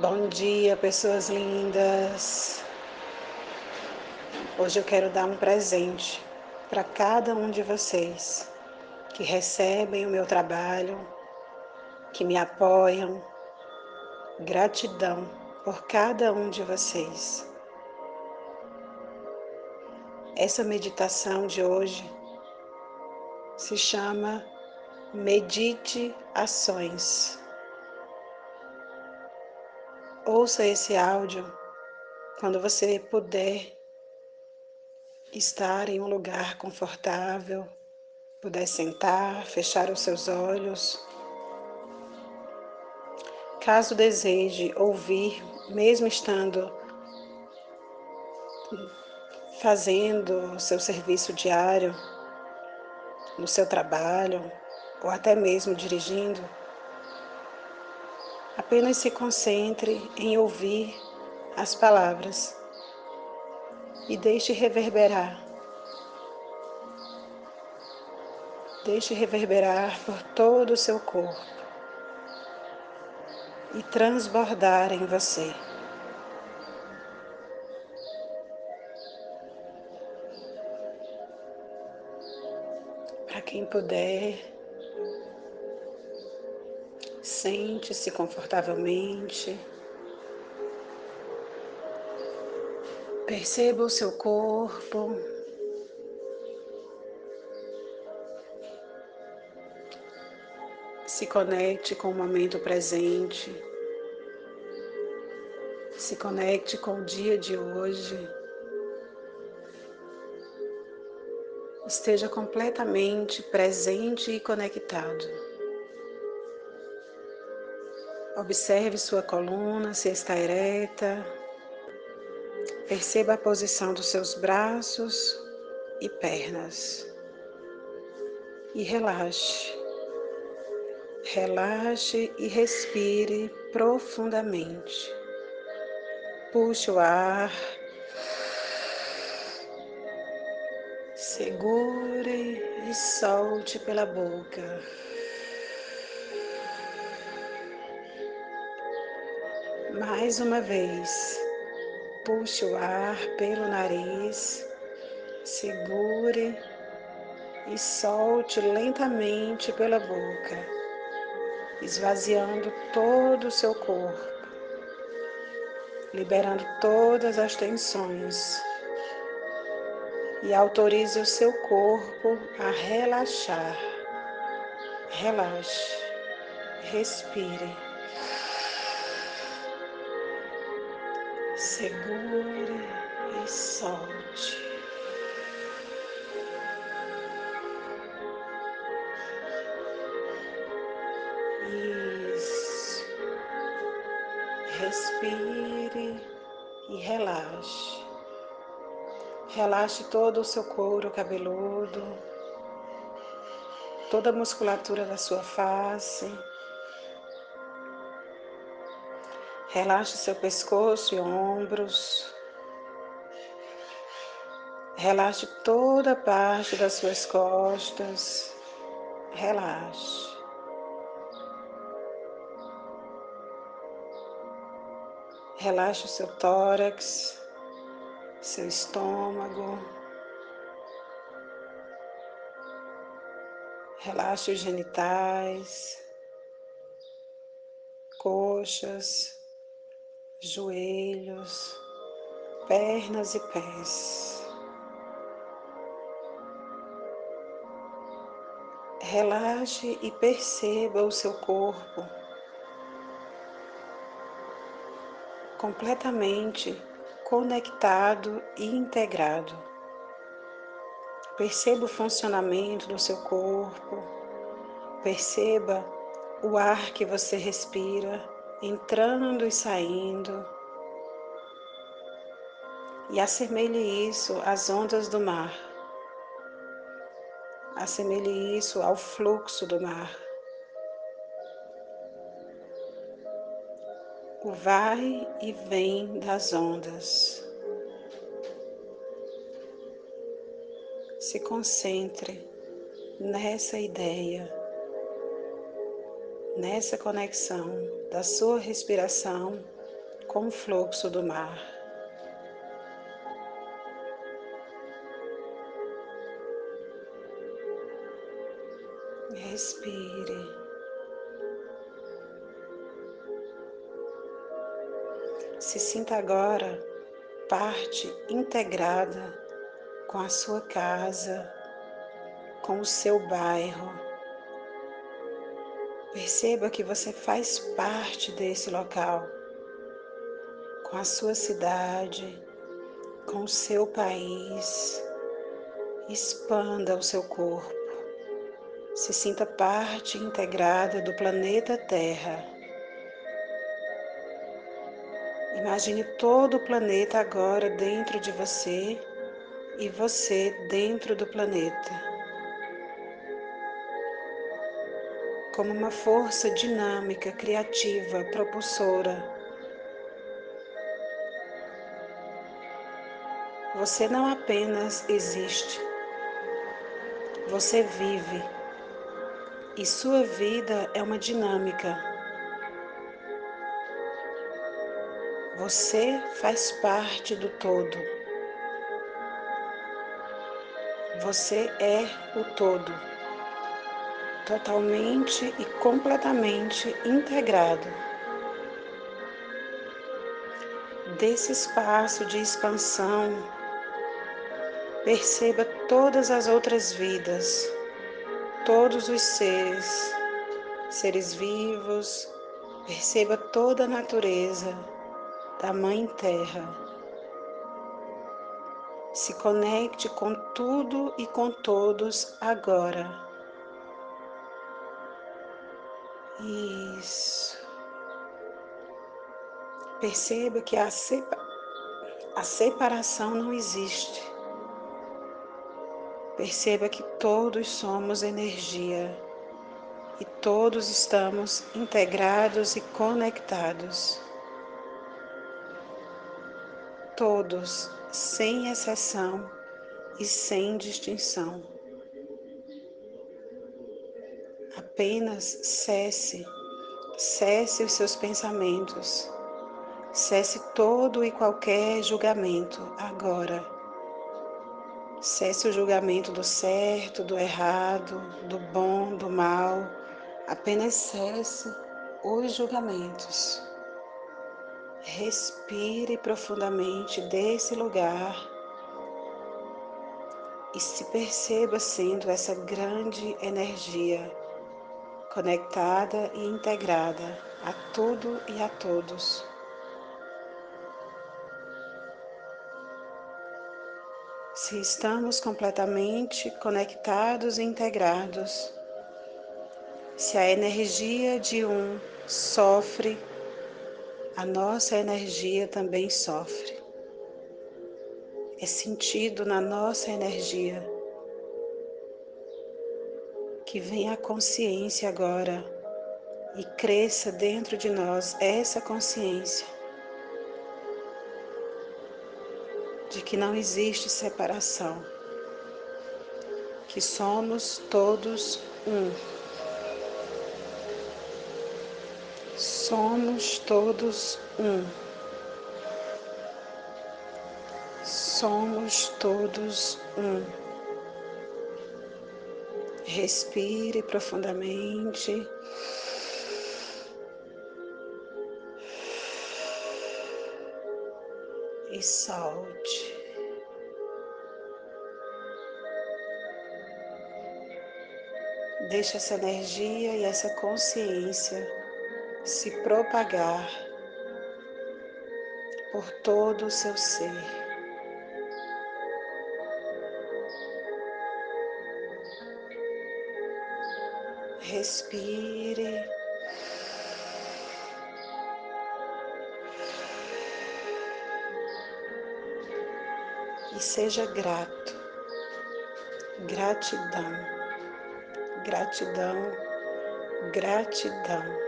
Bom dia, pessoas lindas. Hoje eu quero dar um presente para cada um de vocês que recebem o meu trabalho, que me apoiam. Gratidão por cada um de vocês. Essa meditação de hoje se chama Medite Ações. Ouça esse áudio quando você puder estar em um lugar confortável, puder sentar, fechar os seus olhos. Caso deseje ouvir, mesmo estando fazendo o seu serviço diário, no seu trabalho, ou até mesmo dirigindo, Apenas se concentre em ouvir as palavras e deixe reverberar. Deixe reverberar por todo o seu corpo e transbordar em você. Para quem puder, Sente-se confortavelmente. Perceba o seu corpo. Se conecte com o momento presente. Se conecte com o dia de hoje. Esteja completamente presente e conectado. Observe sua coluna, se está ereta. Perceba a posição dos seus braços e pernas. E relaxe. Relaxe e respire profundamente. Puxe o ar. Segure e solte pela boca. Mais uma vez, puxe o ar pelo nariz, segure e solte lentamente pela boca, esvaziando todo o seu corpo, liberando todas as tensões e autorize o seu corpo a relaxar. Relaxe, respire. Segure e solte. Isso. Respire e relaxe. Relaxe todo o seu couro cabeludo, toda a musculatura da sua face. Relaxe seu pescoço e ombros. Relaxe toda a parte das suas costas. Relaxe. Relaxe o seu tórax, seu estômago. Relaxe os genitais, coxas, joelhos, pernas e pés. Relaxe e perceba o seu corpo completamente conectado e integrado. Perceba o funcionamento do seu corpo, perceba o ar que você respira entrando e saindo. E assemelhe isso às ondas do mar. Assemelhe isso ao fluxo do mar. O vai e vem das ondas. Se concentre nessa ideia nessa conexão da sua respiração com o fluxo do mar. Respire. Se sinta agora parte integrada com a sua casa, com o seu bairro. Perceba que você faz parte desse local, com a sua cidade, com o seu país. Expanda o seu corpo. Se sinta parte integrada do planeta Terra. Imagine todo o planeta agora dentro de você e você dentro do planeta. Como uma força dinâmica, criativa, propulsora. Você não apenas existe, você vive. E sua vida é uma dinâmica. Você faz parte do todo. Você é o todo, totalmente e completamente integrado. Desse espaço de expansão, perceba todas as outras vidas todos os seres, seres vivos, perceba toda a natureza da Mãe Terra. Se conecte com tudo e com todos agora. Isso. Perceba que a, sepa a separação não existe. Perceba que todos somos energia e todos estamos integrados e conectados. Todos, sem exceção e sem distinção. Apenas cesse, cesse os seus pensamentos, cesse todo e qualquer julgamento agora Cesse o julgamento do certo, do errado, do bom, do mal. Apenas cesse os julgamentos. Respire profundamente desse lugar e se perceba sendo essa grande energia conectada e integrada a tudo e a todos. Se estamos completamente conectados e integrados, se a energia de um sofre, a nossa energia também sofre. É sentido na nossa energia que venha a consciência agora e cresça dentro de nós essa consciência de que não existe separação, que somos todos um. Somos todos um. Somos todos um. Respire profundamente. e solte. Deixe essa energia e essa consciência se propagar por todo o seu ser. Respire. e seja grato. Gratidão, gratidão, gratidão.